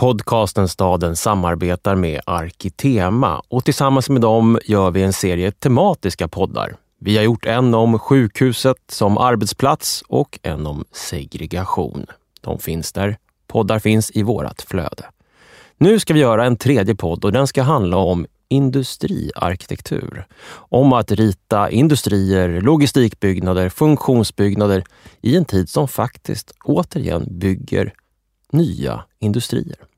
Podcasten Staden samarbetar med Arkitema och tillsammans med dem gör vi en serie tematiska poddar. Vi har gjort en om sjukhuset som arbetsplats och en om segregation. De finns där poddar finns i vårat flöde. Nu ska vi göra en tredje podd och den ska handla om industriarkitektur. Om att rita industrier, logistikbyggnader, funktionsbyggnader i en tid som faktiskt återigen bygger nya industrier.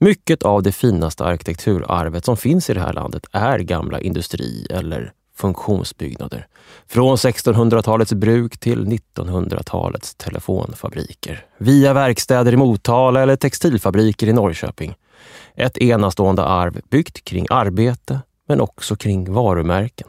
Mycket av det finaste arkitekturarvet som finns i det här landet är gamla industri eller funktionsbyggnader. Från 1600-talets bruk till 1900-talets telefonfabriker. Via verkstäder i Motala eller textilfabriker i Norrköping. Ett enastående arv byggt kring arbete, men också kring varumärken.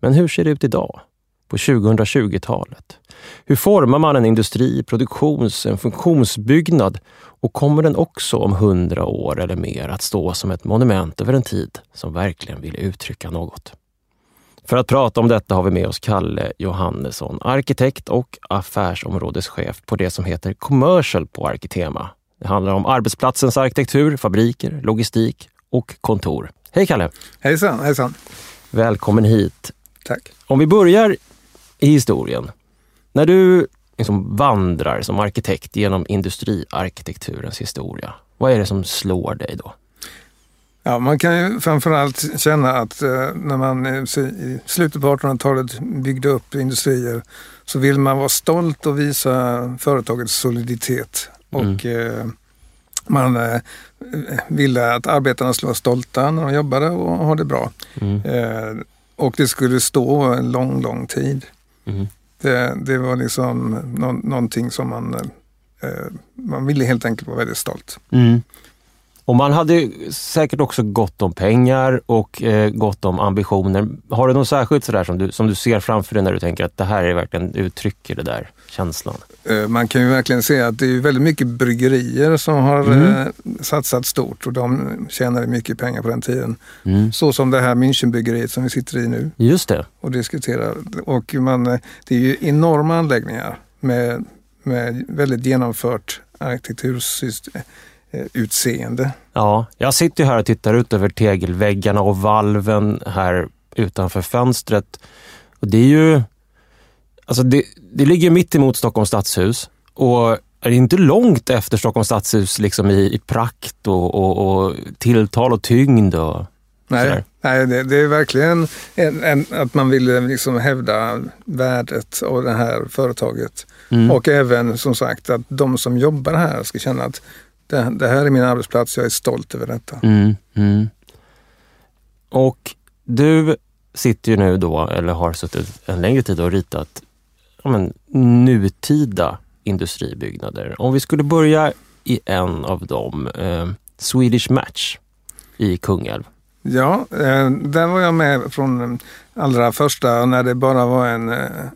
Men hur ser det ut idag? På 2020-talet? Hur formar man en industri, produktions, en funktionsbyggnad och kommer den också om hundra år eller mer att stå som ett monument över en tid som verkligen vill uttrycka något? För att prata om detta har vi med oss Kalle Johannesson, arkitekt och affärsområdeschef på det som heter Commercial på Arkitema. Det handlar om arbetsplatsens arkitektur, fabriker, logistik och kontor. Hej Kalle! Hejsan, hejsan! Välkommen hit. Tack. Om vi börjar i historien. När du liksom vandrar som arkitekt genom industriarkitekturens historia, vad är det som slår dig då? Ja, man kan ju framförallt känna att eh, när man i slutet på 1800-talet byggde upp industrier så vill man vara stolt och visa företagets soliditet. Mm. Och eh, man eh, ville att arbetarna skulle vara stolta när de jobbade och ha det bra. Mm. Eh, och det skulle stå en lång, lång tid. Mm. Det, eh, det, var liksom no någonting som man, eh, eh, man ville helt enkelt vara väldigt stolt. Mm. Och man hade säkert också gott om pengar och eh, gott om ambitioner. Har du något särskilt sådär som du, som du ser framför dig när du tänker att det här är verkligen uttrycker det där känslan? Eh, man kan ju verkligen se att det är väldigt mycket bryggerier som har mm. eh, satsat stort och de tjänade mycket pengar på den tiden. Mm. Så som det här Münchenbryggeriet som vi sitter i nu. Just det. Och diskuterar. Och man, eh, det är ju enorma anläggningar med, med väldigt genomfört arkitektursystem utseende. Ja, jag sitter här och tittar ut över tegelväggarna och valven här utanför fönstret. Och det är ju... Alltså det, det ligger mitt emot Stockholms stadshus och är inte långt efter Stockholms stadshus liksom i, i prakt och, och, och tilltal och tyngd. Och nej, nej det, det, är verkligen en, en, att man vill liksom hävda värdet av det här företaget. Mm. Och även som sagt att de som jobbar här ska känna att det, det, här är min arbetsplats, jag är stolt över detta. Mm, mm. Och du sitter ju nu då, eller har suttit en längre tid och ritat ja, men, nutida industribyggnader. Om vi skulle börja i en av dem, eh, Swedish Match i Kungälv. Ja, eh, där var jag med från allra första när det bara var en eh,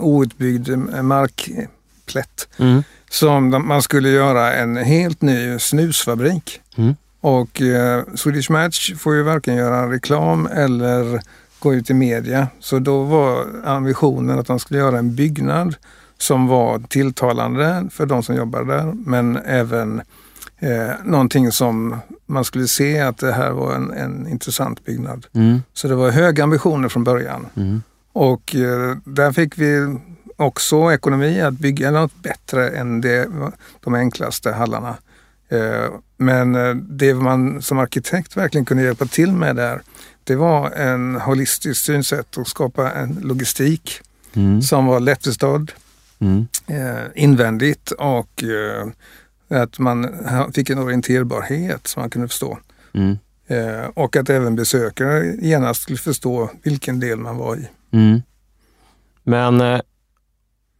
outbyggd markplätt. Mm som man skulle göra en helt ny snusfabrik. Mm. Och eh, Swedish Match får ju varken göra reklam eller gå ut i media. Så då var ambitionen att de skulle göra en byggnad som var tilltalande för de som jobbade där, men även eh, någonting som man skulle se att det här var en, en intressant byggnad. Mm. Så det var höga ambitioner från början. Mm. Och eh, där fick vi också ekonomi att bygga något bättre än det, de enklaste hallarna. Eh, men eh, det man som arkitekt verkligen kunde hjälpa till med där, det var en holistisk synsätt och skapa en logistik mm. som var lättförstådd, mm. Eh, invändigt och att man fick en orienterbarhet som man kunde förstå. Mm. Och att även besökare genast skulle förstå vilken del man var i. Mm.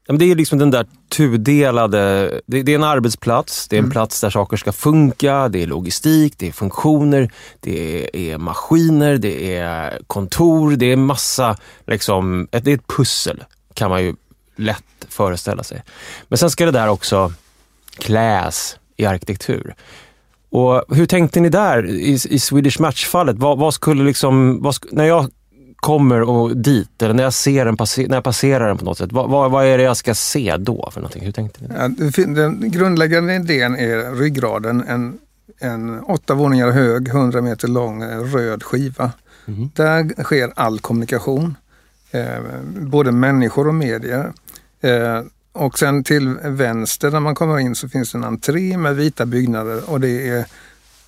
Men det är liksom den där tudelade... Det, det är en arbetsplats, det är en mm. plats där saker ska funka, det är logistik, det är funktioner, det är maskiner, det är kontor, det är massa... Liksom, det är ett pussel, kan man ju lätt föreställa sig. Men sen ska det där också kläs i arkitektur. Och hur tänkte ni där i, i Swedish Match-fallet? Vad, vad, skulle liksom... Vad, när jag kommer och dit, eller när jag, ser den, när jag passerar den på något sätt, vad, vad, vad är det jag ska se då? för någonting? Hur tänkte ni? Ja, den grundläggande idén är ryggraden, en, en åtta våningar hög, 100 meter lång röd skiva. Mm. Där sker all kommunikation, eh, både människor och medier. Eh, och sen till vänster när man kommer in så finns det en entré med vita byggnader och det är,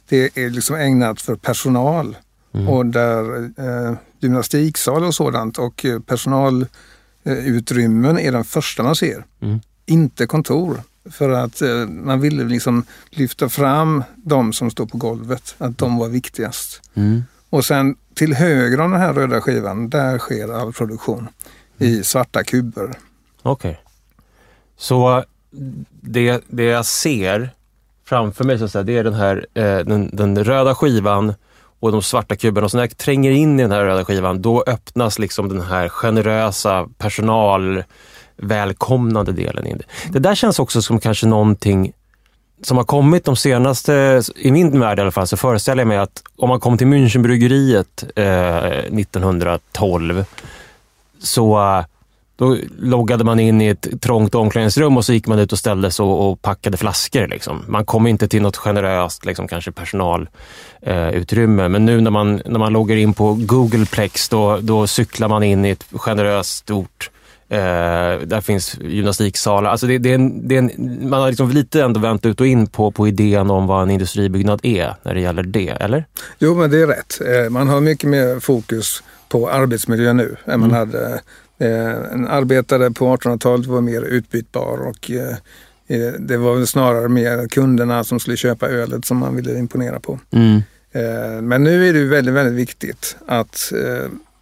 det är liksom ägnat för personal. Mm. Och där eh, gymnastiksal och sådant och eh, personalutrymmen är den första man ser. Mm. Inte kontor. För att eh, man ville liksom lyfta fram de som står på golvet, att de var viktigast. Mm. Och sen till höger om den här röda skivan, där sker all produktion i mm. svarta kuber. Okej. Okay. Så det, det jag ser framför mig, så att säga, det är den här eh, den, den, röda skivan och de svarta kuberna. Så när tränger in i den här röda skivan, då öppnas liksom den här generösa personalvälkomnande delen. In. Det där känns också som kanske någonting som har kommit de senaste, i min värld i alla fall, så föreställer jag mig att om man kom till Münchenbryggeriet eh, 1912 så då loggade man in i ett trångt omklädningsrum och så gick man ut och ställde sig och, och packade flaskor. Liksom. Man kom inte till något generöst liksom, kanske personalutrymme. Eh, Men nu när man, när man loggar in på Googleplex, då, då cyklar man in i ett generöst stort Eh, där finns gymnastiksalar. Alltså det, det är en, det är en, man har liksom lite ändå vänt ut och in på, på idén om vad en industribyggnad är när det gäller det, eller? Jo, men det är rätt. Eh, man har mycket mer fokus på arbetsmiljö nu än man mm. hade en arbetare på 1800-talet var mer utbytbar och eh, eh, det var väl snarare mer kunderna som skulle köpa ölet som man ville imponera på. Mm. Men nu är det väldigt, väldigt viktigt att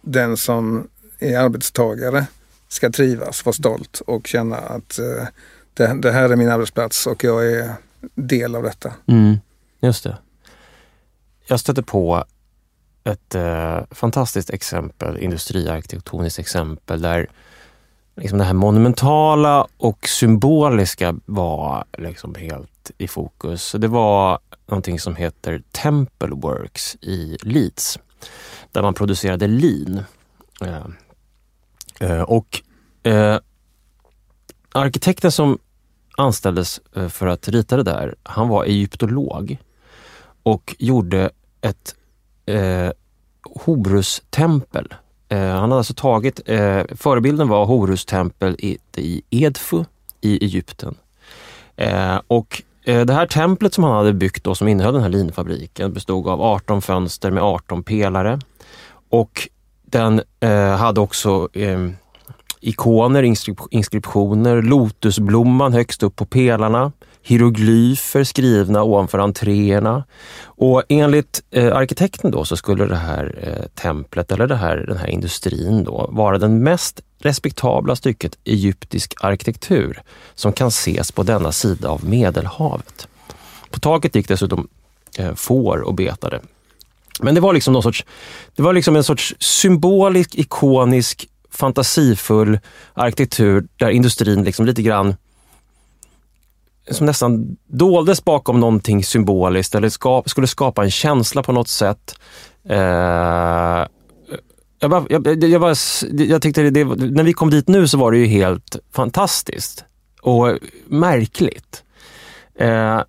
den som är arbetstagare ska trivas, vara stolt och känna att det, här är min arbetsplats och jag är del av detta. Mm, just det. Jag stötte på ett eh, fantastiskt exempel, industriarkitektoniskt exempel där liksom det här monumentala och symboliska var liksom helt i fokus. Det var någonting som heter Temple Works i Leeds där man producerade lin. Eh, eh, och eh, arkitekten som anställdes eh, för att rita det där, han var egyptolog och gjorde ett eh, Horustempel. Eh, han hade alltså tagit, eh, förebilden var Horustempel i, i Edfu i Egypten. Eh, och eh, det här templet som han hade byggt då, som innehöll den här linfabriken bestod av 18 fönster med 18 pelare. Och den eh, hade också eh, ikoner, inskriptioner, lotusblomman högst upp på pelarna, hieroglyfer skrivna ovanför entréerna. Och enligt eh, arkitekten då så skulle det här eh, templet, eller det här, den här industrin då, vara den mest respektabla stycket egyptisk arkitektur som kan ses på denna sida av Medelhavet. På taket gick dessutom eh, får och betade. Men det var liksom någon sorts, det var liksom en sorts symbolisk, ikonisk fantasifull arkitektur där industrin liksom lite grann som nästan doldes bakom någonting symboliskt eller ska, skulle skapa en känsla på något sätt. Eh, jag, bara, jag, jag, bara, jag tyckte det, när vi kom dit nu så var det ju helt fantastiskt och märkligt. Eh,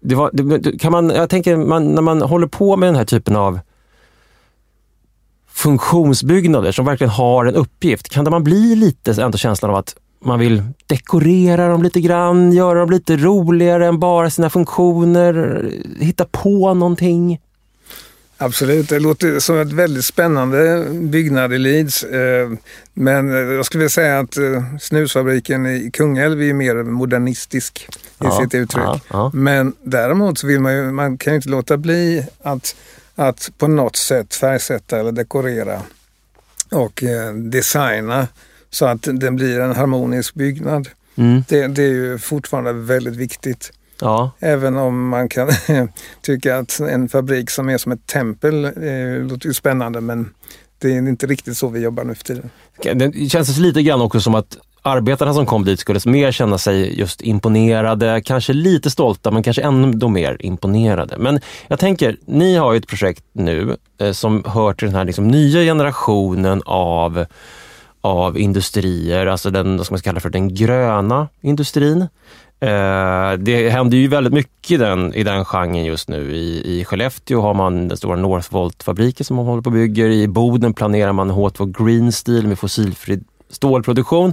det var, det, kan man, jag tänker man, när man håller på med den här typen av funktionsbyggnader som verkligen har en uppgift, kan man bli lite ändå känslan av att man vill dekorera dem lite grann, göra dem lite roligare än bara sina funktioner, hitta på någonting? Absolut, det låter som ett väldigt spännande byggnad i Leeds. Eh, men jag skulle vilja säga att eh, snusfabriken i Kungälv är mer modernistisk i ja, sitt uttryck. Ja, ja. Men däremot så vill man ju, man kan ju inte låta bli att att på något sätt färgsätta eller dekorera och eh, designa så att den blir en harmonisk byggnad. Mm. Det, det, är ju fortfarande väldigt viktigt. Ja. Även om man kan tycka att en fabrik som är som ett tempel eh, låter ju spännande men det är inte riktigt så vi jobbar nu för tiden. Det känns lite grann också som att arbetarna som kom dit skulle mer känna sig just imponerade, kanske lite stolta men kanske ännu mer imponerade. Men jag tänker, ni har ju ett projekt nu eh, som hör till den här liksom nya generationen av, av industrier, alltså den, vad ska man kalla för, den gröna industrin. Eh, det händer ju väldigt mycket i den, i den genren just nu. I, I Skellefteå har man den stora Northvolt-fabriken som man håller på och bygger. I Boden planerar man H2 Green Steel med fossilfri stålproduktion.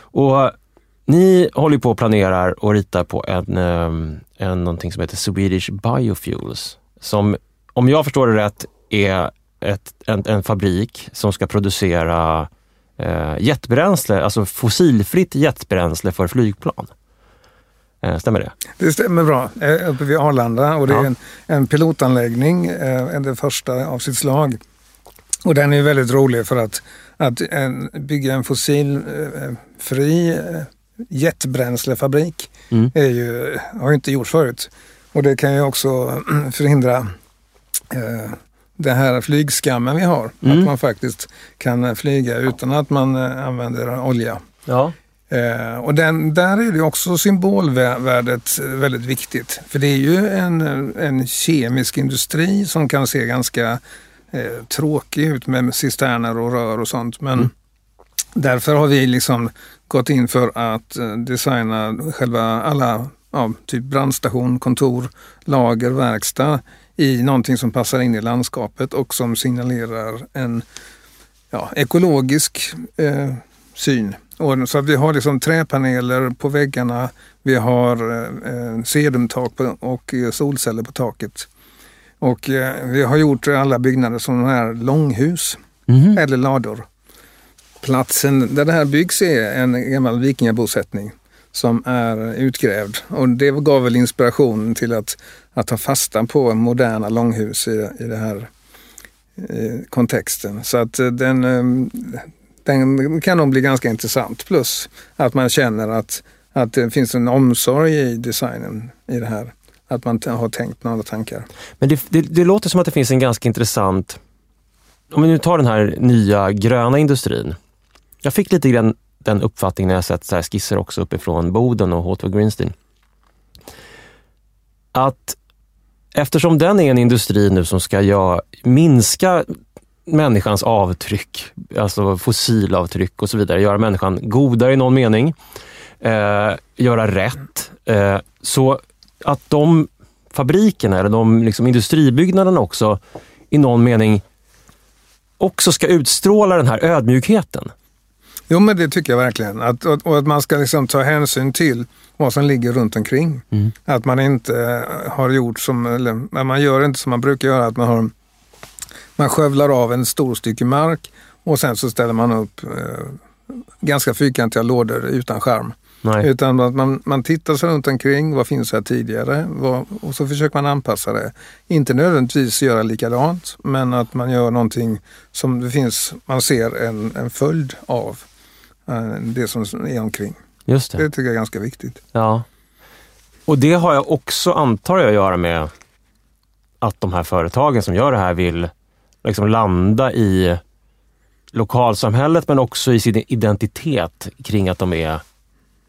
Och ni håller på och planerar och ritar på en, ehm, en, någonting som heter Swedish Biofuels. Som, om jag förstår det rätt, är ett, en, en fabrik som ska producera eh, jetbränsle, alltså fossilfritt jetbränsle för flygplan. Eh, stämmer det? Det stämmer bra. Eh, uppe vid Arlanda och det ja. är en, en pilotanläggning, eh, den första av sitt slag. Och den är väldigt rolig för att, att en, bygga en fossilfri jetbränslefabrik mm. är ju, har inte gjorts förut. Och det kan ju också förhindra eh, den här flygskammen vi har. Mm. Att man faktiskt kan flyga utan att man använder olja. Ja. Eh, och den, där är det också symbolvärdet väldigt viktigt. För det är ju en, en kemisk industri som kan se ganska eh, tråkig ut med cisterner och rör och sånt. Men mm. därför har vi liksom gått in för att eh, designa själva alla, ja, typ brandstation, kontor, lager, verkstad i någonting som passar in i landskapet och som signalerar en ja, ekologisk eh, syn och så vi har liksom träpaneler på väggarna, vi har eh, sedumtak på, och solceller på taket. Och eh, vi har gjort alla byggnader som här långhus mm. eller lador. Platsen där det här byggs är en gammal vikingabosättning som är utgrävd och det gav väl inspiration till att, att ta fasta på moderna långhus i, i den här eh, kontexten. Så att eh, den, eh, den kan nog bli ganska intressant. Plus att man känner att, att det finns en omsorg i designen i det här. Att man har tänkt några tankar. Men det, det, det låter som att det finns en ganska intressant, om vi nu tar den här nya gröna industrin. Jag fick lite grann den uppfattningen när jag sett så skisser också uppifrån Boden och H2 Greenstein. Att eftersom den är en industri nu som ska jag minska människans avtryck, alltså fossilavtryck och så vidare, göra människan godare i någon mening, eh, göra rätt. Eh, så att de fabrikerna eller de liksom industribyggnaderna också i någon mening också ska utstråla den här ödmjukheten. Jo men det tycker jag verkligen. Att, och att man ska liksom ta hänsyn till vad som ligger runt omkring. Mm. Att man inte har gjort som, eller man gör inte som man brukar göra, att man har man skövlar av en stor stycke mark och sen så ställer man upp eh, ganska fyrkantiga lådor utan skärm. Nej. Utan att man, man tittar sig runt omkring, vad finns här tidigare? Vad, och så försöker man anpassa det. Inte nödvändigtvis göra likadant, men att man gör någonting som det finns, man ser en, en följd av eh, det som är omkring. Just det. det tycker jag är ganska viktigt. Ja. Och det har jag också, antar jag, att göra med att de här företagen som gör det här vill liksom landa i lokalsamhället men också i sin identitet kring att de är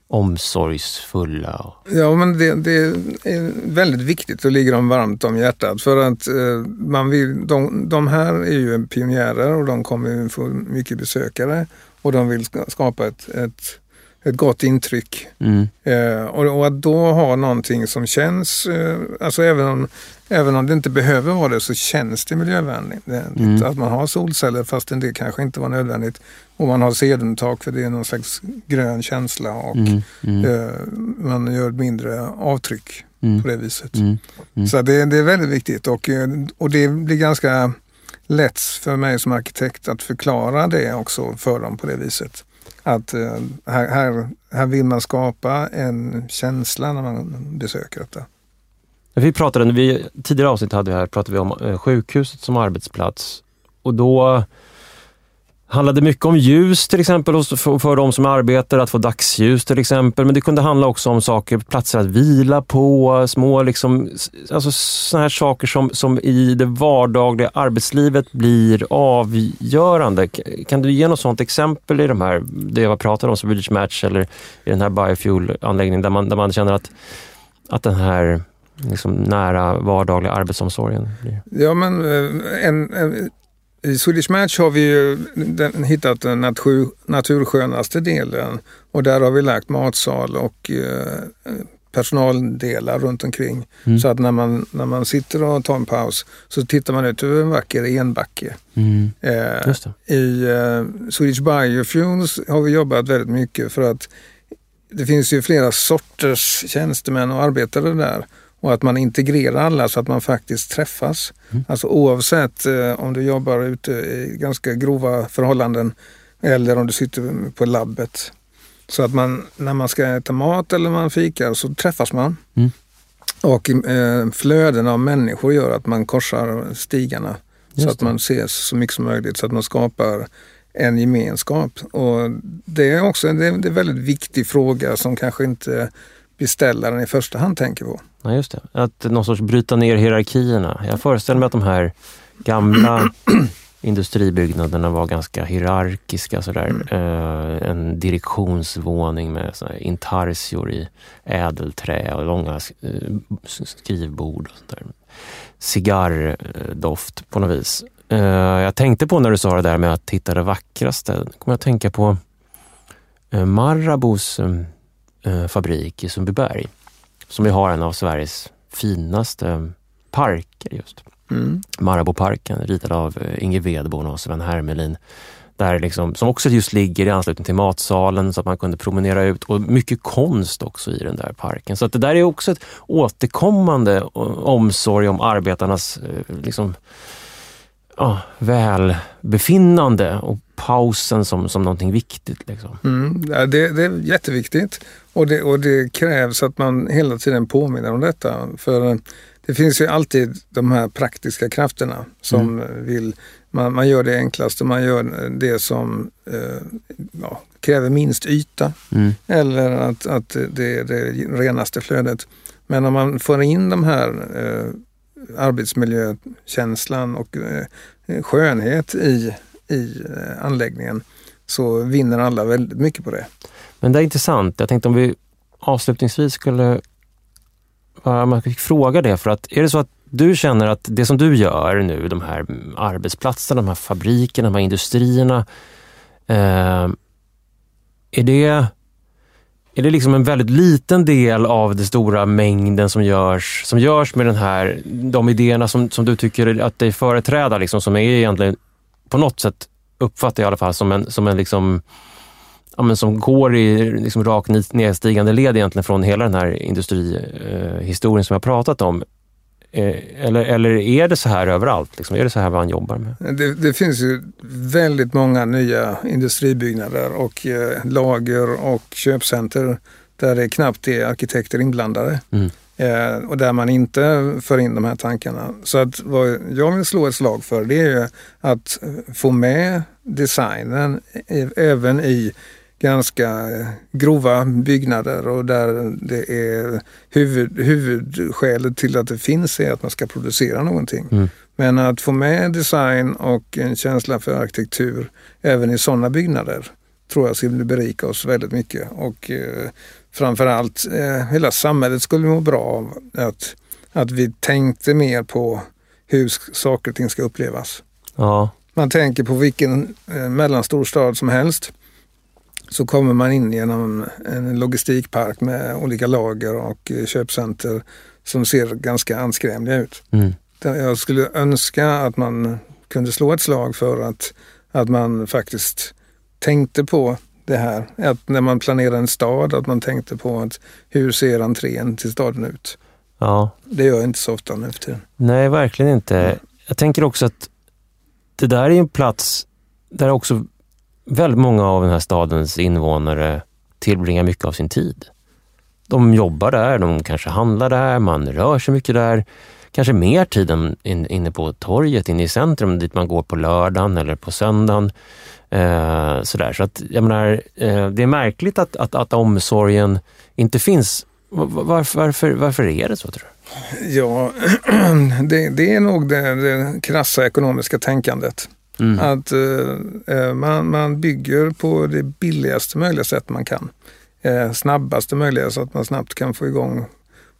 omsorgsfulla. Ja, men det, det, är väldigt viktigt och ligger dem varmt om hjärtat. För att eh, man vill, de, de här är ju pionjärer och de kommer få mycket besökare och de vill skapa ett, ett ett gott intryck. Mm. Eh, och, och, att då ha någonting som känns, eh, alltså även om, även om det inte behöver vara det så känns det miljövänligt. Mm. Att man har solceller fastän det kanske inte var nödvändigt. Och man har sedumtak för det är någon slags grön känsla och mm. mm. Eh, man gör mindre avtryck mm. på det viset. Mm. Så det, det, är väldigt viktigt och, eh, och det blir ganska lätt för mig som arkitekt att förklara det också för dem på det viset. Att eh, här, här, här vill man skapa en känsla när man besöker detta. Vi pratade, vi, tidigare avsnitt hade vi här, pratade vi om eh, sjukhuset som arbetsplats och då handlade mycket om ljus till exempel för de som arbetar, att få dagsljus till exempel. Men det kunde handla också om saker, platser att vila på, små liksom, alltså såna här saker som, som i det vardagliga arbetslivet blir avgörande. Kan du ge något sådant exempel i de här, det jag pratade om, som Village Match eller i den här biofuel-anläggningen där man, där man känner att, att den här liksom nära vardagliga arbetsomsorgen blir? Ja, men eh, en, en i Swedish Match har vi ju den, hittat den natur, naturskönaste delen och där har vi lagt matsal och eh, personaldelar runt omkring. Mm. Så att när man, när man sitter och tar en paus så tittar man ut över en vacker enbacke. Mm. Eh, I eh, Swedish Biofuels har vi jobbat väldigt mycket för att det finns ju flera sorters tjänstemän och arbetare där och att man integrerar alla så att man faktiskt träffas. Mm. Alltså oavsett eh, om du jobbar ute i ganska grova förhållanden eller om du sitter på labbet. Så att man, när man ska äta mat eller man fikar så träffas man. Mm. Och eh, flöden av människor gör att man korsar stigarna. Just så att man ses så mycket som möjligt så att man skapar en gemenskap. Och det är också en, det är en väldigt viktig fråga som kanske inte beställaren i första hand tänker på. Ja, just det. Att någon sorts bryta ner hierarkierna. Jag föreställer mig att de här gamla industribyggnaderna var ganska hierarkiska. Sådär. Mm. Uh, en direktionsvåning med intarsior i ädelträ och långa uh, skrivbord. Och sånt Cigarrdoft på något vis. Uh, jag tänkte på när du sa det där med att hitta det vackraste. Då kommer jag att tänka på Marabous fabrik i Sundbyberg som vi har en av Sveriges finaste parker just. Mm. Marabouparken, ritad av eh, Inge Wedborn och Sven Hermelin. Där liksom, som också just ligger i anslutning till matsalen så att man kunde promenera ut och mycket konst också i den där parken. Så att det där är också ett återkommande omsorg om arbetarnas eh, liksom, ja, välbefinnande och pausen som, som någonting viktigt. Liksom. Mm, det, det är jätteviktigt och det, och det krävs att man hela tiden påminner om detta. För eh, det finns ju alltid de här praktiska krafterna som mm. vill, man, man gör det enklaste, man gör det som eh, ja, kräver minst yta mm. eller att, att det är det renaste flödet. Men om man får in de här eh, arbetsmiljökänslan och eh, skönhet i, i eh, anläggningen så vinner alla väldigt mycket på det. Men det är intressant. Jag tänkte om vi avslutningsvis skulle man fick fråga det för att är det så att du känner att det som du gör nu, de här arbetsplatserna, de här fabrikerna, de här industrierna. Eh, är det är det liksom en väldigt liten del av den stora mängden som görs, som görs med den här, de idéerna som, som du tycker att dig företräder, liksom, som är egentligen på något sätt, uppfattar jag i alla fall, som en, som en liksom, ja, men som går i liksom rakt nedstigande led egentligen från hela den här industrihistorien eh, som jag pratat om. Eh, eller, eller är det så här överallt? Liksom? Är det så här man jobbar med? Det, det finns ju väldigt många nya industribyggnader och eh, lager och köpcenter där det knappt är arkitekter inblandade. Mm. Eh, och där man inte för in de här tankarna. Så att vad jag vill slå ett slag för det är ju att få med designen även i ganska grova byggnader och där det är huvud, huvudskälet till att det finns är att man ska producera någonting. Mm. Men att få med design och en känsla för arkitektur även i sådana byggnader tror jag skulle berika oss väldigt mycket. Och eh, framförallt eh, hela samhället skulle må bra av att, att vi tänkte mer på hur saker och ting ska upplevas. Ja. Man tänker på vilken eh, mellanstor stad som helst så kommer man in genom en logistikpark med olika lager och eh, köpcenter som ser ganska anskrämliga ut. Mm. Jag skulle önska att man kunde slå ett slag för att, att man faktiskt tänkte på det här. Att när man planerar en stad, att man tänkte på att hur ser entrén till staden ut? Ja. Det gör jag inte så ofta nu för tiden. Nej, verkligen inte. Jag tänker också att det där är en plats där också väldigt många av den här stadens invånare tillbringar mycket av sin tid. De jobbar där, de kanske handlar där, man rör sig mycket där. kanske mer tid än inne på torget, inne i centrum, dit man går på lördagen eller på söndagen. Eh, sådär. Så att, jag menar, eh, det är märkligt att, att, att omsorgen inte finns. Varför, varför, varför är det så tror du? Ja, det, det är nog det, det krassa ekonomiska tänkandet. Mm. Att eh, eh, man, man bygger på det billigaste möjliga sätt man kan. Eh, snabbaste möjliga så att man snabbt kan få igång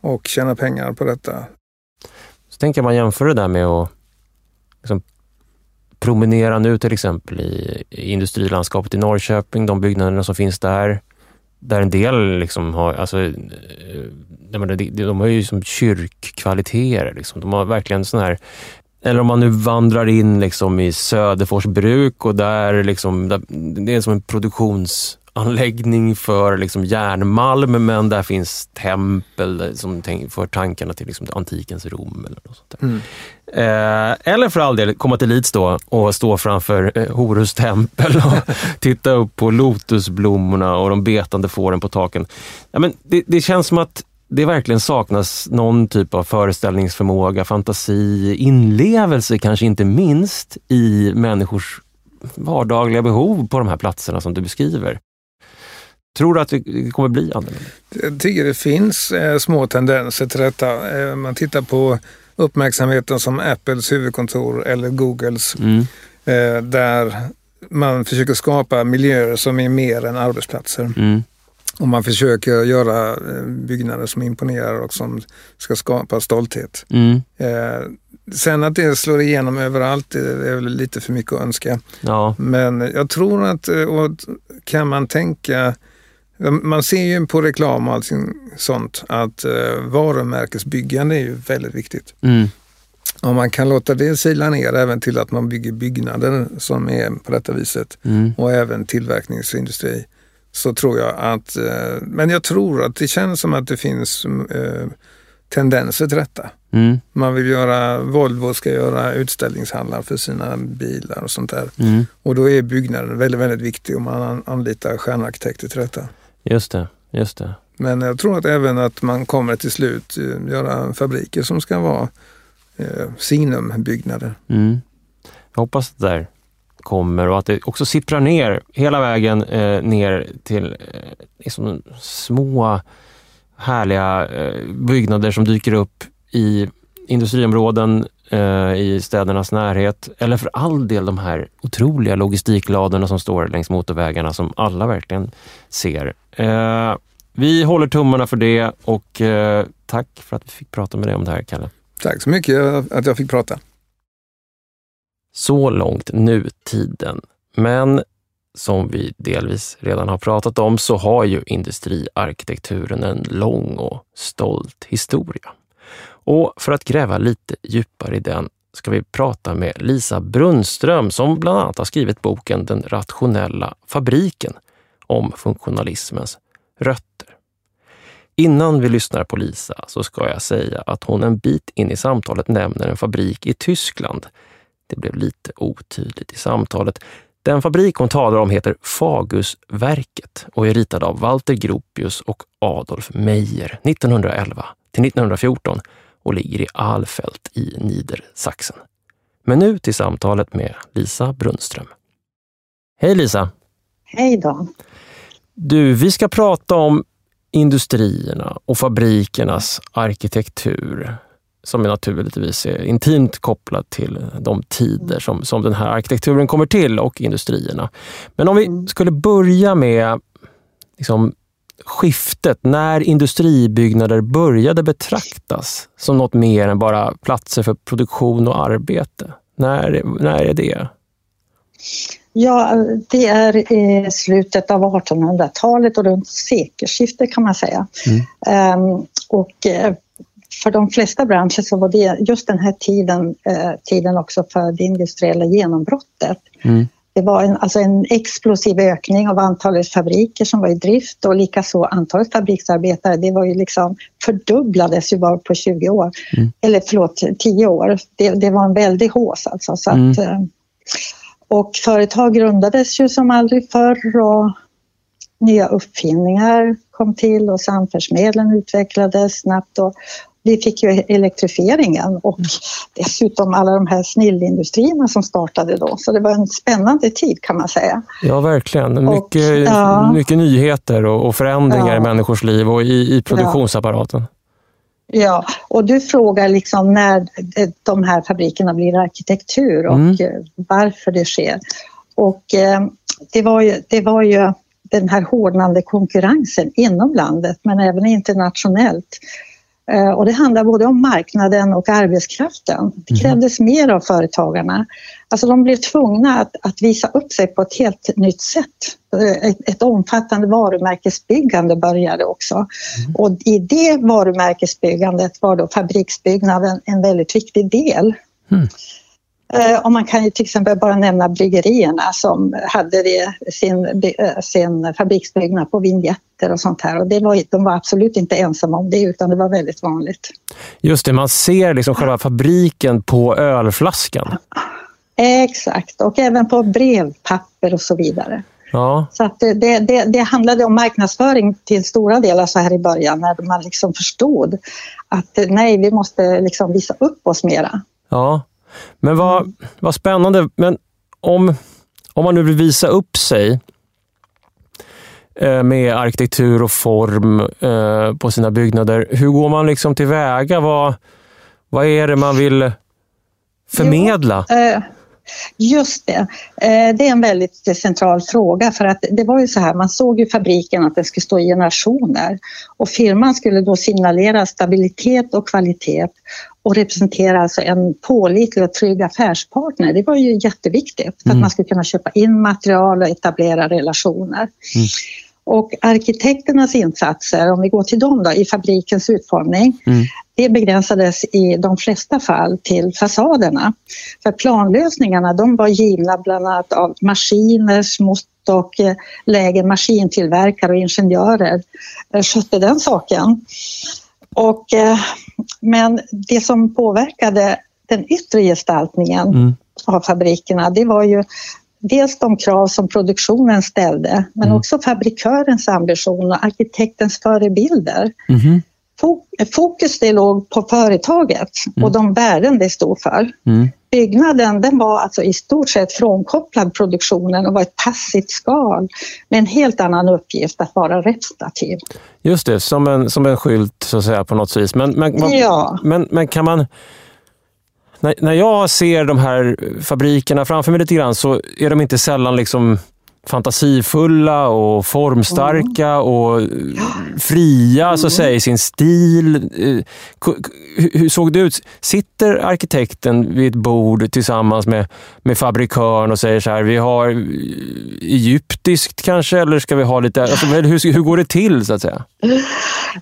och tjäna pengar på detta. Så tänker man jämföra det där med att liksom promenera nu till exempel i, i industrilandskapet i Norrköping, de byggnaderna som finns där. Där en del liksom har, alltså, eh, de, de har ju som kyrkkvaliteter. Liksom. De har verkligen sån här eller om man nu vandrar in liksom i Söderfors bruk och där, liksom, det är som en produktions produktionsanläggning för liksom järnmalm, men där finns tempel som för tankarna till liksom antikens Rom. Eller något sånt mm. eh, eller för all del komma till Leeds då och stå framför eh, Horus tempel och titta upp på lotusblommorna och de betande fåren på taken. Ja, men det, det känns som att det verkligen saknas någon typ av föreställningsförmåga, fantasi, inlevelse kanske inte minst i människors vardagliga behov på de här platserna som du beskriver. Tror du att det kommer bli annorlunda? Jag tycker det finns eh, små tendenser till detta. Eh, man tittar på uppmärksamheten som Apples huvudkontor eller Googles mm. eh, där man försöker skapa miljöer som är mer än arbetsplatser. Mm. Och man försöker göra eh, byggnader som imponerar och som ska skapa stolthet. Mm. Eh, sen att det slår igenom överallt är väl lite för mycket att önska. Ja. Men jag tror att, eh, kan man tänka, man ser ju på reklam och allting sånt att varumärkesbyggande är ju väldigt viktigt. Mm. Om man kan låta det sila ner även till att man bygger byggnader som är på detta viset mm. och även tillverkningsindustri så tror jag att, eh, men jag tror att det känns som att det finns eh, tendenser till detta. Mm. Man vill göra, Volvo ska göra utställningshallar för sina bilar och sånt där. Mm. Och då är byggnaden väldigt, väldigt viktig och man anlitar stjärnarkitekter till detta. Just det, just det. Men jag tror att även att man kommer till slut eh, göra fabriker som ska vara eh, sinumbyggnader. Mm. Jag hoppas det där kommer och att det också sipprar ner hela vägen eh, ner till eh, liksom små härliga eh, byggnader som dyker upp i industriområden eh, i städernas närhet. Eller för all del de här otroliga logistikladorna som står längs motorvägarna som alla verkligen ser. Eh, vi håller tummarna för det och eh, tack för att vi fick prata med dig om det här, Kalle. Tack så mycket att jag fick prata. Så långt nutiden. Men som vi delvis redan har pratat om så har ju industriarkitekturen en lång och stolt historia. Och för att gräva lite djupare i den ska vi prata med Lisa Brunnström som bland annat har skrivit boken Den rationella fabriken om funktionalismens rötter. Innan vi lyssnar på Lisa så ska jag säga att hon en bit in i samtalet nämner en fabrik i Tyskland det blev lite otydligt i samtalet. Den fabrik hon talar om heter Fagusverket och är ritad av Walter Gropius och Adolf Meyer 1911 till 1914 och ligger i Alfält i Niedersachsen. Men nu till samtalet med Lisa Brunnström. Hej Lisa! Hej då! Du, vi ska prata om industrierna och fabrikernas arkitektur som är naturligtvis är intimt kopplad till de tider som, som den här arkitekturen kommer till och industrierna. Men om vi mm. skulle börja med liksom, skiftet, när industribyggnader började betraktas som något mer än bara platser för produktion och arbete. När, när är det? Ja, det är i slutet av 1800-talet och runt sekelskiftet kan man säga. Mm. Um, och eh, för de flesta branscher så var det just den här tiden, eh, tiden också för det industriella genombrottet. Mm. Det var en, alltså en explosiv ökning av antalet fabriker som var i drift och likaså antalet fabriksarbetare. Det var ju liksom fördubblades ju bara på 20 år. Mm. Eller förlåt, 10 år. Det, det var en väldig hås alltså. Så mm. att, eh, och företag grundades ju som aldrig förr och nya uppfinningar kom till och samfärdsmedlen utvecklades snabbt och, vi fick ju elektrifieringen och dessutom alla de här snillindustrierna som startade då. Så det var en spännande tid kan man säga. Ja, verkligen. Mycket, och, ja. mycket nyheter och, förändringar ja. i människors liv och i, i produktionsapparaten. Ja. ja, och du frågar liksom när de här fabrikerna blir arkitektur och mm. varför det sker. Och eh, det var ju, det var ju den här hårdnande konkurrensen inom landet men även internationellt. Eh, och det handlar både om marknaden och arbetskraften. Det mhm. krävdes mm. mer av företagarna. Alltså de blev tvungna att, att, visa upp sig på ett helt nytt sätt. Eh, ett, ett omfattande varumärkesbyggande började också. Mm. Och i det varumärkesbyggandet var då fabriksbyggnaden en väldigt viktig del. Mm. Eh, och man kan ju till exempel bara nämna bryggerierna som hade det, sin, eh, sin fabriksbyggnad på vinjetter och sånt här. Och det var, de var absolut inte ensamma om det utan det var väldigt vanligt. Just det, man ser liksom själva fabriken på ölflaskan. Exakt, och även på brevpapper och så vidare. Ja. Så att det, det, det, handlade om marknadsföring till stora delar så här i början när man liksom förstod att nej, vi måste liksom visa upp oss mera. Ja, men vad, vad spännande. Men om, om man nu vill visa upp sig eh, med arkitektur och form eh, på sina byggnader, hur går man liksom tillväga? Vad, vad är det man vill förmedla? Jo, eh, Just det. Det är en väldigt central fråga för att det var ju så här, man såg ju fabriken att den skulle stå i generationer och firman skulle då signalera stabilitet och kvalitet och representera alltså en pålitlig och trygg affärspartner. Det var ju jätteviktigt för att mm. man skulle kunna köpa in material och etablera relationer. Mm. Och arkitekternas insatser, om vi går till dem då, i fabrikens utformning, mm. Det begränsades i de flesta fall till fasaderna. För planlösningarna de var givna bland annat av maskiners mått och eh, lägre maskintillverkare och ingenjörer eh, skötte den saken. Och, eh, men det som påverkade den yttre gestaltningen mm. av fabrikerna, det var ju dels de krav som produktionen ställde, men mm. också fabrikörens ambition och arkitektens förebilder. Mm. Fokus det låg på företaget och mm. de värden det stod för. Mm. Byggnaden den var alltså i stort sett frånkopplad produktionen och var ett passivt skal med en helt annan uppgift att vara representativ. Just det, som en, som en skylt så att säga på något vis. Men, men, man, ja. men, men kan man... När, när jag ser de här fabrikerna framför mig lite grann så är de inte sällan liksom fantasifulla och formstarka mm. och fria mm. så att säga, i sin stil. Eh, hur såg det ut? Sitter arkitekten vid ett bord tillsammans med, med fabrikören och säger så här, vi har egyptiskt kanske, eller ska vi ha lite... Alltså, hur, hur går det till så att säga?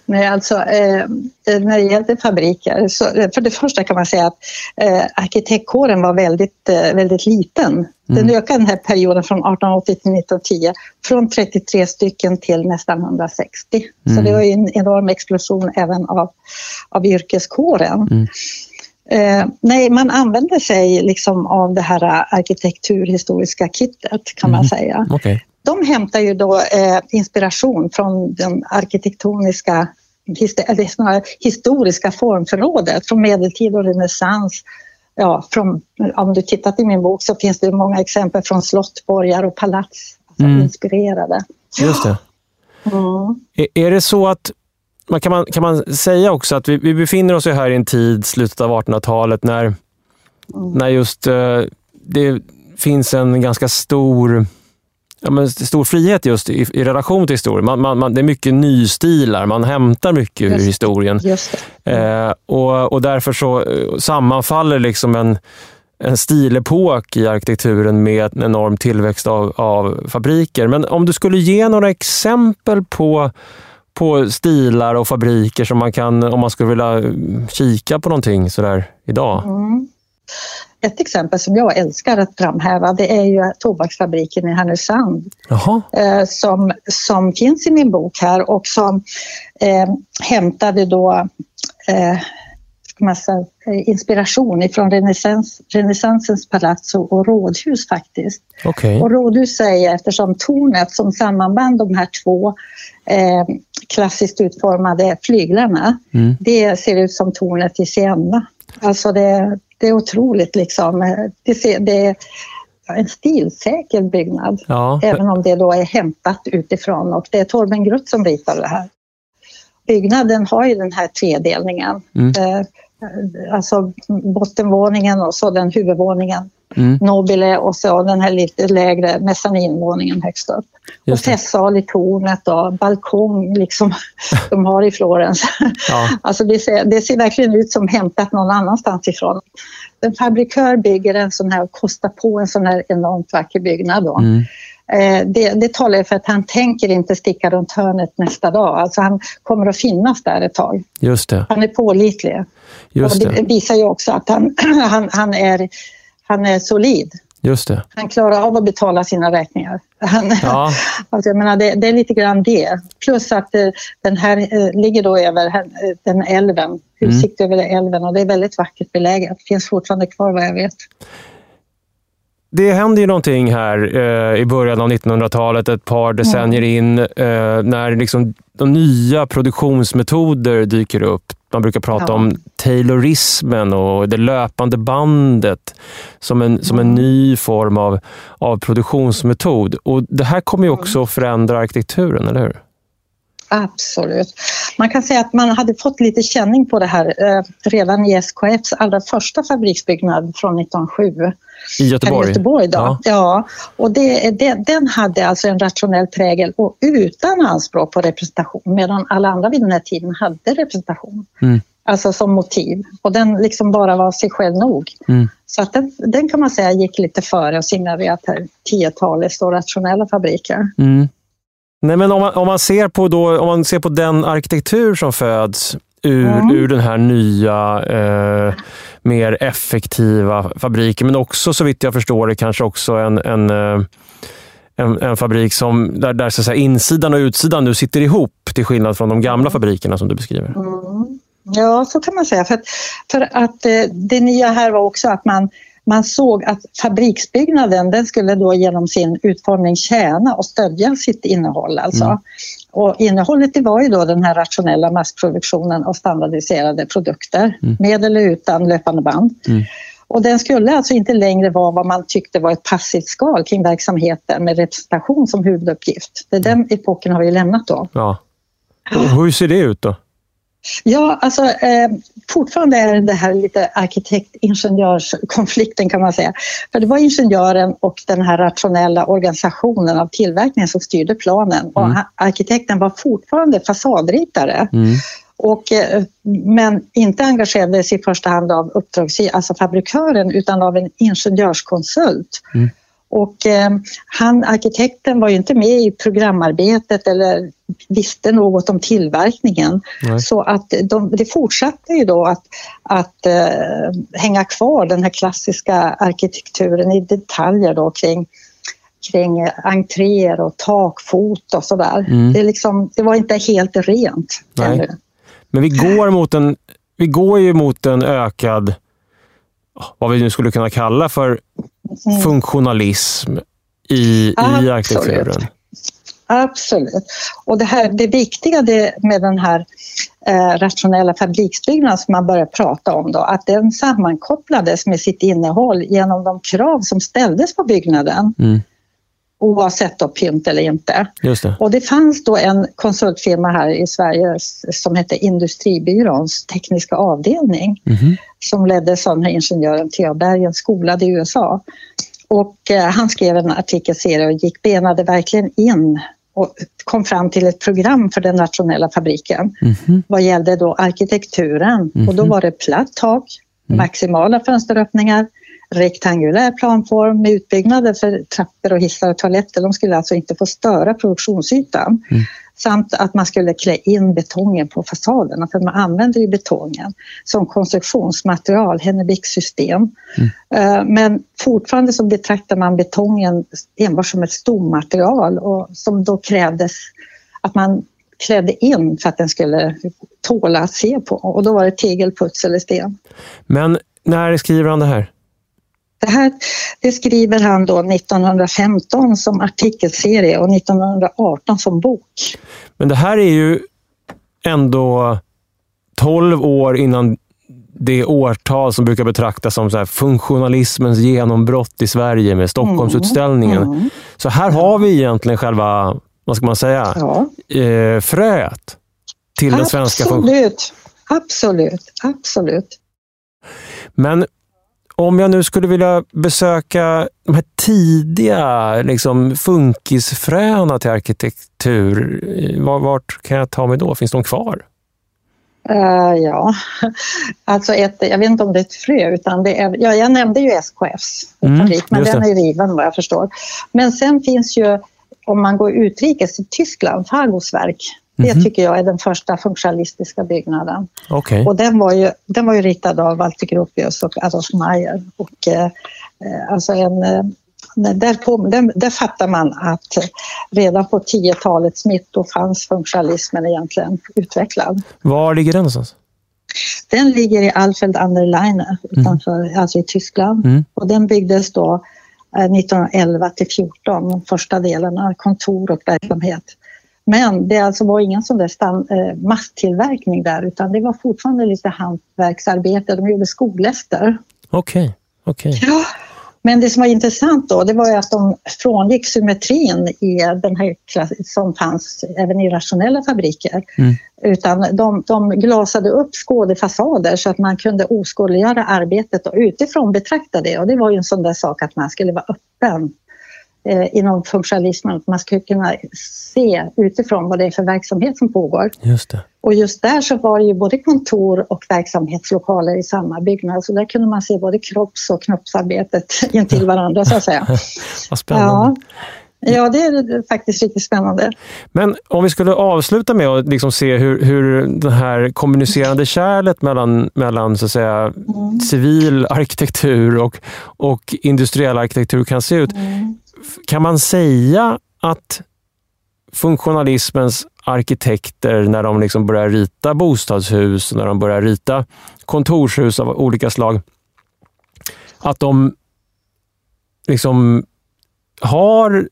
Nej, alltså eh, när det gäller fabriker, så, för det första kan man säga att eh, arkitektkåren var väldigt, eh, väldigt liten den mm. ökade den här perioden från 1880 till 1910 från 33 stycken till nästan 160. Mm. Så det var en enorm explosion även av, av yrkeskåren. Mm. Eh, nej, man använde sig liksom av det här arkitekturhistoriska kittet kan man mm. säga. Okay. De hämtar ju då eh, inspiration från den arkitektoniska eller snarare historiska formförrådet från medeltid och renässans ja, från, om du tittar i min bok så finns det många exempel från slott, borgar och palats alltså mm. inspirerade. Just det. Mm. Är, är det så att man kan, man, kan man säga också att vi, vi befinner oss här i en tid, slutet av 1800-talet, när, mm. när just uh, det finns en ganska stor ja, men stor frihet just i, i relation till historien. Man, man, man, det är mycket nystilar, man hämtar mycket just, ur historien. Eh, och, och därför så eh, sammanfaller liksom en, en stilepok i arkitekturen med en enorm tillväxt av, av fabriker. Men om du skulle ge några exempel på på stilar och fabriker som man kan, om man skulle vilja kika på någonting sådär idag? Mm. Ett exempel som jag älskar att framhäva det är ju tobaksfabriken i Härnösand eh, som, som finns i min bok här och som eh, hämtade då eh, massa inspiration ifrån renässans, renässansens palats och, och rådhus faktiskt. Okay. Och rådhus säger eftersom tornet som sammanband de här två eh, klassiskt utformade flyglarna, mm. det ser ut som tornet i Siena. Alltså det, det är otroligt liksom. Det, det är en stilsäker byggnad, ja. även om det då är hämtat utifrån och det är Torben Grutt som ritade det här byggnaden har ju den här tredelningen. Mm. Eh, alltså bottenvåningen och så den huvudvåningen. Mm. Nobile och så den här lite lägre mezzaninvåningen högst upp. och festsal i tornet och balkong liksom de har i Florens. Ja. Alltså det ser, det ser verkligen ut som hämtat någon annanstans ifrån. En fabrikör bygger en sån här och kostar på en sån här enormt vacker byggnad. Då. Mm. Eh, det, det talar för att han tänker inte sticka runt hörnet nästa dag. Alltså han kommer att finnas där ett tag. Just det. Han är pålitlig. Just det. det visar ju också att han, han, han, är, han är solid. Just det. Han klarar av att betala sina räkningar. Han, ja. alltså jag menar, det, det, är lite grann det. Plus att eh, den här eh, ligger då över den älven, utsikt mm. över älven och det är väldigt vackert beläget. Det finns fortfarande kvar vad jag vet det händer ju någonting här eh, i början av 1900-talet, ett par decennier in, eh, när liksom de nya produktionsmetoder dyker upp. Man brukar prata ja. om taylorismen och det löpande bandet som en, som en ny form av, av produktionsmetod. Och Det här kommer ju också att förändra arkitekturen, eller hur? Absolut. Man kan säga att man hade fått lite känning på det här eh, redan i SKFs allra första fabriksbyggnad från 1907. I Göteborg? I Göteborg då. Ja. ja. Och det, det, den hade alltså en rationell prägel och utan anspråk på representation medan alla andra vid den här tiden hade representation. Mm. Alltså som motiv. Och den liksom bara var sig själv nog. Mm. Så att den, den, kan man säga gick lite före och signalerade att 10-talet står rationella fabriker. Mm. Nej, men om man, om man, ser på då, om man ser på den arkitektur som föds ur, mm. ur den här nya, eh, mer effektiva fabriken, men också så vitt jag förstår det kanske också en, en eh, en, en, fabrik som, där, där så säga, insidan och utsidan nu sitter ihop, till skillnad från de gamla mm. fabrikerna som du beskriver. Mm. Ja, så kan man säga. För att, för att eh, det nya här var också att man man såg att fabriksbyggnaden den skulle då genom sin utformning tjäna och stödja sitt innehåll. Alltså. Mm. Och innehållet det var ju då den här rationella massproduktionen av standardiserade produkter mm. med eller utan löpande band. Mm. Och den skulle alltså inte längre vara vad man tyckte var ett passivt skal kring verksamheten med representation som huvuduppgift. Det den epoken har vi lämnat då. Ja. hur ser det ut då? Ja, alltså eh, fortfarande är det här lite arkitekt-ingenjörskonflikten kan man säga. För det var ingenjören och den här rationella organisationen av tillverkningen som styrde planen och mm. arkitekten var fortfarande fasadritare. Mm. Och, eh, men inte engagerades i första hand av uppdragsgivaren, alltså fabrikören, utan av en ingenjörskonsult. Mm. Och eh, han, arkitekten var ju inte med i programarbetet eller visste något om tillverkningen. Nej. Så att de, det fortsatte ju då att, att eh, hänga kvar den här klassiska arkitekturen i detaljer då kring kring entréer och takfot och sådär. Mm. Det, liksom, det var inte helt rent ännu. Men vi går, mot en, vi går ju mot en ökad, vad vi nu skulle kunna kalla för mm. funktionalism i, i arkitekturen. Absolut. Och det, här, det viktiga det med den här eh, rationella fabriksbyggnaden som man börjar prata om då, att den sammankopplades med sitt innehåll genom de krav som ställdes på byggnaden. Mm. Oavsett då pynt eller inte. Det. Och det fanns då en konsultfirma här i Sverige som hette Industribyråns tekniska avdelning mm. som leddes av den här ingenjören Thea Bergen, skolad i USA. Och eh, han skrev en artikelserie och gick benade verkligen in och kom fram till ett program för den nationella fabriken mm. vad gällde då arkitekturen. Mm. Och då var det platt tak, mm. maximala fönsteröppningar, rektangulär planform med utbyggnader för trappor och hissar och toaletter. De skulle alltså inte få störa produktionsytan. Mm. Samt att man skulle klä in betongen på fasaden. För man använder ju betongen som konstruktionsmaterial, Hennebick-system. Mm. Eh, men fortfarande så betraktar man betongen enbart som ett stommaterial och som då krävdes att man klädde in för att den skulle tåla att se på. Och då var det tegel, puts eller sten. Men när skriver han det här? Det här det skriver han då 1915 som artikelserie och 1918 som bok. Men det här är ju ändå 12 år innan det årtal som brukar betraktas som så funktionalismens genombrott i Sverige med Stockholmsutställningen. Mm, mm. Så här har vi egentligen själva, vad ska man säga, ja. eh, fröet till den svenska funktionen. Absolut, absolut. Men om jag nu skulle vilja besöka de här tidiga liksom, funkisfröna till arkitektur, vart kan jag ta mig då? Finns de kvar? Uh, ja, alltså ett, jag vet inte om det är ett frö, utan det är, ja, jag nämnde ju SKFs mm, fabrik, men den är riven vad jag förstår. Men sen finns ju, om man går utrikes i Tyskland. Det mm. tycker jag är den första funktionalistiska byggnaden. Okay. Och den var, ju, den var ju ritad av Walter Gropius och Adolf Meyer. Och, eh, eh alltså en, eh, där, på, där, där fattar man att redan på 10-talets mitt då fanns funktionalismen egentligen utvecklad. Var ligger den någonstans? Den ligger i Alfeld an der Leine, utanför, mm. alltså i Tyskland. Mm. Och den byggdes då 1911 eh, till 14, första delarna, kontor och verksamhet. Men det alltså var ingen sån där stam, eh, masstillverkning där utan det var fortfarande lite hantverksarbete. De gjorde skoläster. Okej. Okay. Okay. Ja, men det som var intressant då, det var ju att de frångick symmetrin i den här som fanns även i rationella fabriker. Mm. Utan de, de glasade upp skådefasader så att man kunde oskådliggöra arbetet och utifrån betrakta det. Och det var ju en sån där sak att man skulle vara öppen eh, inom funktionalismen, att man skulle kunna se utifrån vad det är för verksamhet som pågår. Just det. Och just där så var det ju både kontor och verksamhetslokaler i samma byggnad, så där kunde man se både kropps och knoppsarbetet intill varandra så att säga. vad spännande. Ja. Ja, det är faktiskt riktigt spännande. Men om vi skulle avsluta med att liksom se hur, hur det här kommunicerande kärlet mellan, mellan så att säga, mm. civil arkitektur och, och industriell arkitektur kan se ut. Mm. Kan man säga att funktionalismens arkitekter, när de liksom börjar rita bostadshus, när de börjar rita kontorshus av olika slag, att de liksom har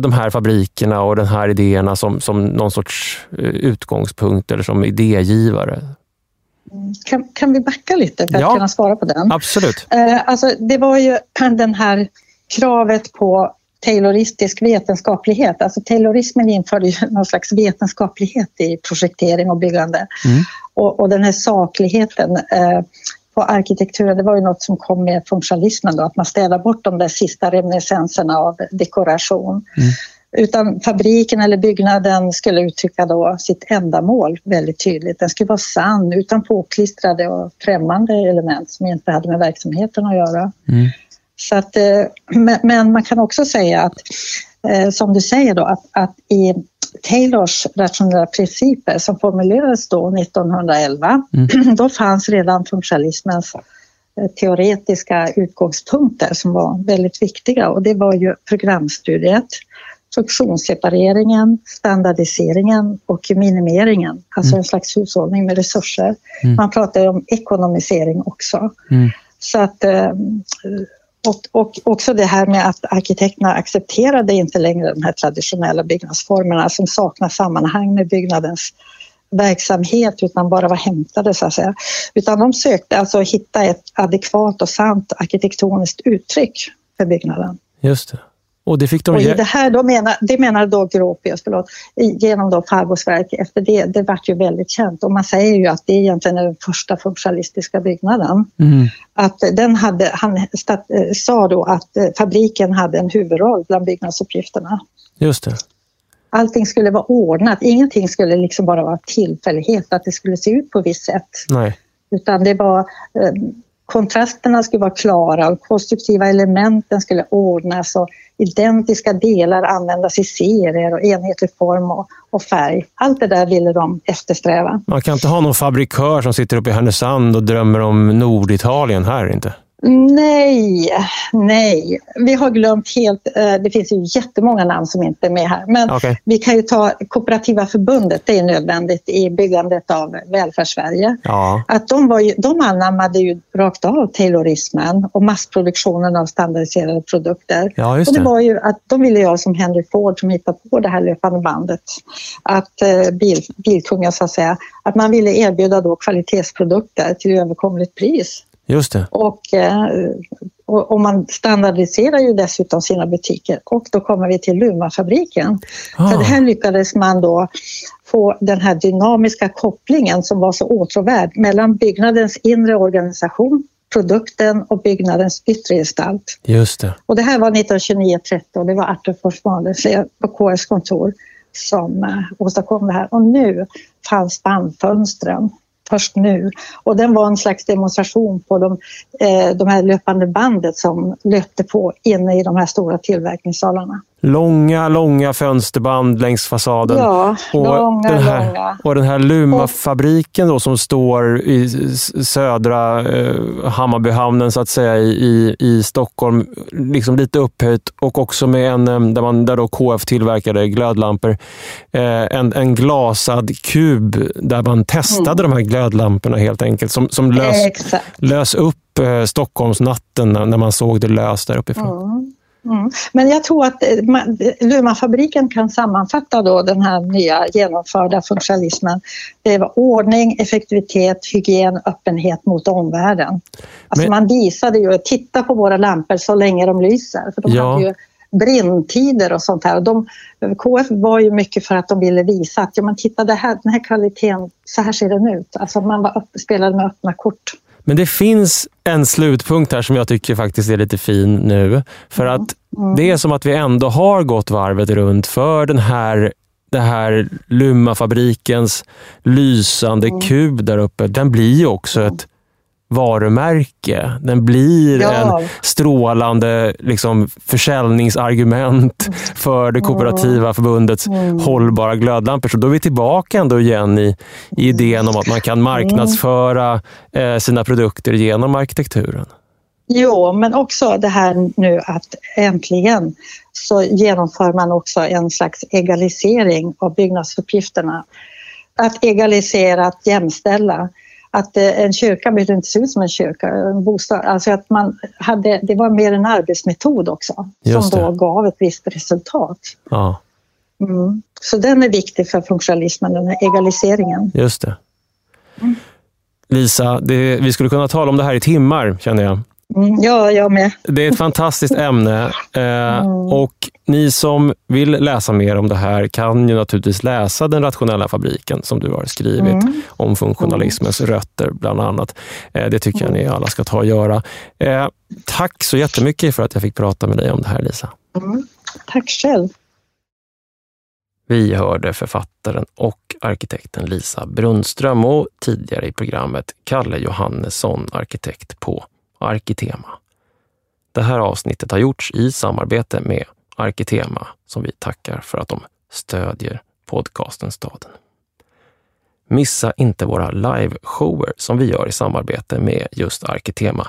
de här fabrikerna och de här idéerna som, som någon sorts eh, utgångspunkt eller som idégivare? Kan, kan vi backa lite för att ja, kunna svara på den? Absolut. Eh, alltså, det var ju den här kravet på tayloristisk vetenskaplighet. Alltså taylorismen införde ju någon slags vetenskaplighet i projektering och byggande. Mm. Och, och, den här sakligheten eh, på arkitekturen, det var ju något som kom med funktionalismen då, att man städar bort de där sista reminiscenserna av dekoration. Mm. Utan fabriken eller byggnaden skulle uttrycka då sitt ändamål väldigt tydligt. Den skulle vara sann utan påklistrade och främmande element som inte hade med verksamheten att göra. Mm. Så att, eh, men man kan också säga att, eh, som du säger då, att, att i Taylors rationella principer som formulerades då 1911, mm. då fanns redan funktionalismens eh, teoretiska utgångspunkter som var väldigt viktiga och det var ju programstudiet, funktionssepareringen, standardiseringen och minimeringen, alltså mm. en slags hushållning med resurser. Mm. Man pratar om ekonomisering också. Mm. Så att och, och också det här med att arkitekterna accepterade inte längre de här traditionella byggnadsformerna som saknar sammanhang med byggnadens verksamhet utan bara var hämtade så att säga. Utan de sökte alltså hitta ett adekvat och sant arkitektoniskt uttryck för byggnaden. Just det. Och det fick de... Och i det här, då menar, det menar då Gropius, förlåt, genom då Fargosverk, efter det, det vart ju väldigt känt och man säger ju att det egentligen är den första funktionalistiska byggnaden. Mm. Att den hade, han stat, sa då att eh, fabriken hade en huvudroll bland byggnadsuppgifterna. Just det. Allting skulle vara ordnat, ingenting skulle liksom bara vara tillfällighet, att det skulle se ut på visst sätt. Nej. Utan det var eh, kontrasterna skulle vara klara och konstruktiva elementen skulle ordnas och identiska delar användas i serier och enhetlig form och, och, färg. Allt det där ville de eftersträva. Man kan inte ha någon fabrikör som sitter uppe i Härnösand och drömmer om Norditalien här inte? Nej, nej. Vi har glömt helt, eh, det finns ju jättemånga namn som inte är med här. Men okay. vi kan ju ta Kooperativa förbundet, det är nödvändigt i byggandet av välfärdssverige. Ja. Att de, var ju, de anammade ju rakt av taylorismen och massproduktionen av standardiserade produkter. Ja, det. Och det var ju att de ville göra som Henry Ford som hittade på det här löpande bandet. Att eh, bil, bilkungen så att säga, att man ville erbjuda då kvalitetsprodukter till överkomligt pris. Just det. Och, eh, och, och, man standardiserar ju dessutom sina butiker och då kommer vi till Lumafabriken. Ah. För här lyckades man då få den här dynamiska kopplingen som var så åtråvärd mellan byggnadens inre organisation produkten och byggnadens yttre gestalt. Just det. Och det här var 1929-30 och det var Arthur Forsmaler på KS kontor som eh, åstadkom det här. Och nu fanns bandfönstren först nu. Och den var en slags demonstration på de, eh, de här löpande bandet som löpte på inne i de här stora tillverkningssalarna. Långa, långa fönsterband längs fasaden. Ja, och långa, den här, långa. Och den här Luma-fabriken då som står i södra eh, Hammarbyhamnen så att säga i, i Stockholm, liksom lite upphöjt och också med en, eh, där, man, där då KF tillverkade glödlampor, eh, en, en glasad kub där man testade mm. de här glödlamporna helt enkelt, som, som lös, lös upp eh, Stockholmsnatten när man såg det löst där uppifrån. Mm. Mm. Men jag tror att eh, Lumafabriken kan sammanfatta då den här nya genomförda funktionalismen. Det var ordning, effektivitet, hygien, öppenhet mot omvärlden. Alltså Men... Man visade ju, titta på våra lampor så länge de lyser. För de ja. hade ju brinntider och sånt här. De, KF var ju mycket för att de ville visa att ja, men titta det här, den här kvaliteten, så här ser den ut. Alltså man var upp, spelade med öppna kort. Men det finns en slutpunkt här som jag tycker faktiskt är lite fin nu. För att mm. det är som att vi ändå har gått varvet runt för den här det här Lummafabrikens lysande mm. kub där uppe, den blir ju också ett varumärke. Den blir ja. en strålande liksom, försäljningsargument mm. för det kooperativa mm. förbundets mm. hållbara glödlampor. Så då är vi tillbaka ändå igen i, i idén om att man kan marknadsföra eh, sina produkter genom arkitekturen. Jo, men också det här nu att äntligen så genomför man också en slags egalisering av byggnadsuppgifterna. Att egalisera, att jämställa att eh, en kyrka behövde inte se ut som en kyrka, en bostad. Alltså att man hade, det var mer en arbetsmetod också som då gav ett visst resultat. Ja. Mm. Så den är viktig för funktionalismen, den här egaliseringen. Just det. Mm. Lisa, det, vi skulle kunna tala om det här i timmar känner jag. Mm, ja, jag med. Det är ett fantastiskt ämne eh, mm. och ni som vill läsa mer om det här kan ju naturligtvis läsa Den rationella fabriken som du har skrivit mm. om funktionalismens rötter bland annat. Eh, det tycker jag ni alla ska ta och göra. Eh, tack så jättemycket för att jag fick prata med dig om det här Lisa. Mm. Tack själv. Vi hörde författaren och arkitekten Lisa Brunnström och tidigare i programmet Kalle Johannesson, arkitekt på Arkitema. Det här avsnittet har gjorts i samarbete med Arkitema som vi tackar för att de stödjer podcasten Staden. Missa inte våra liveshower som vi gör i samarbete med just Arkitema.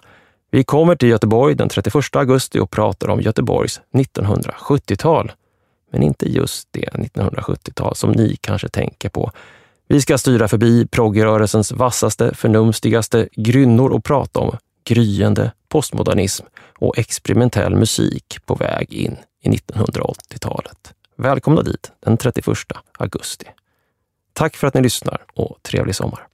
Vi kommer till Göteborg den 31 augusti och pratar om Göteborgs 1970-tal. Men inte just det 1970-tal som ni kanske tänker på. Vi ska styra förbi proggrörelsens vassaste, förnumstigaste grynnor och prata om gryende postmodernism och experimentell musik på väg in i 1980-talet. Välkomna dit den 31 augusti. Tack för att ni lyssnar och trevlig sommar!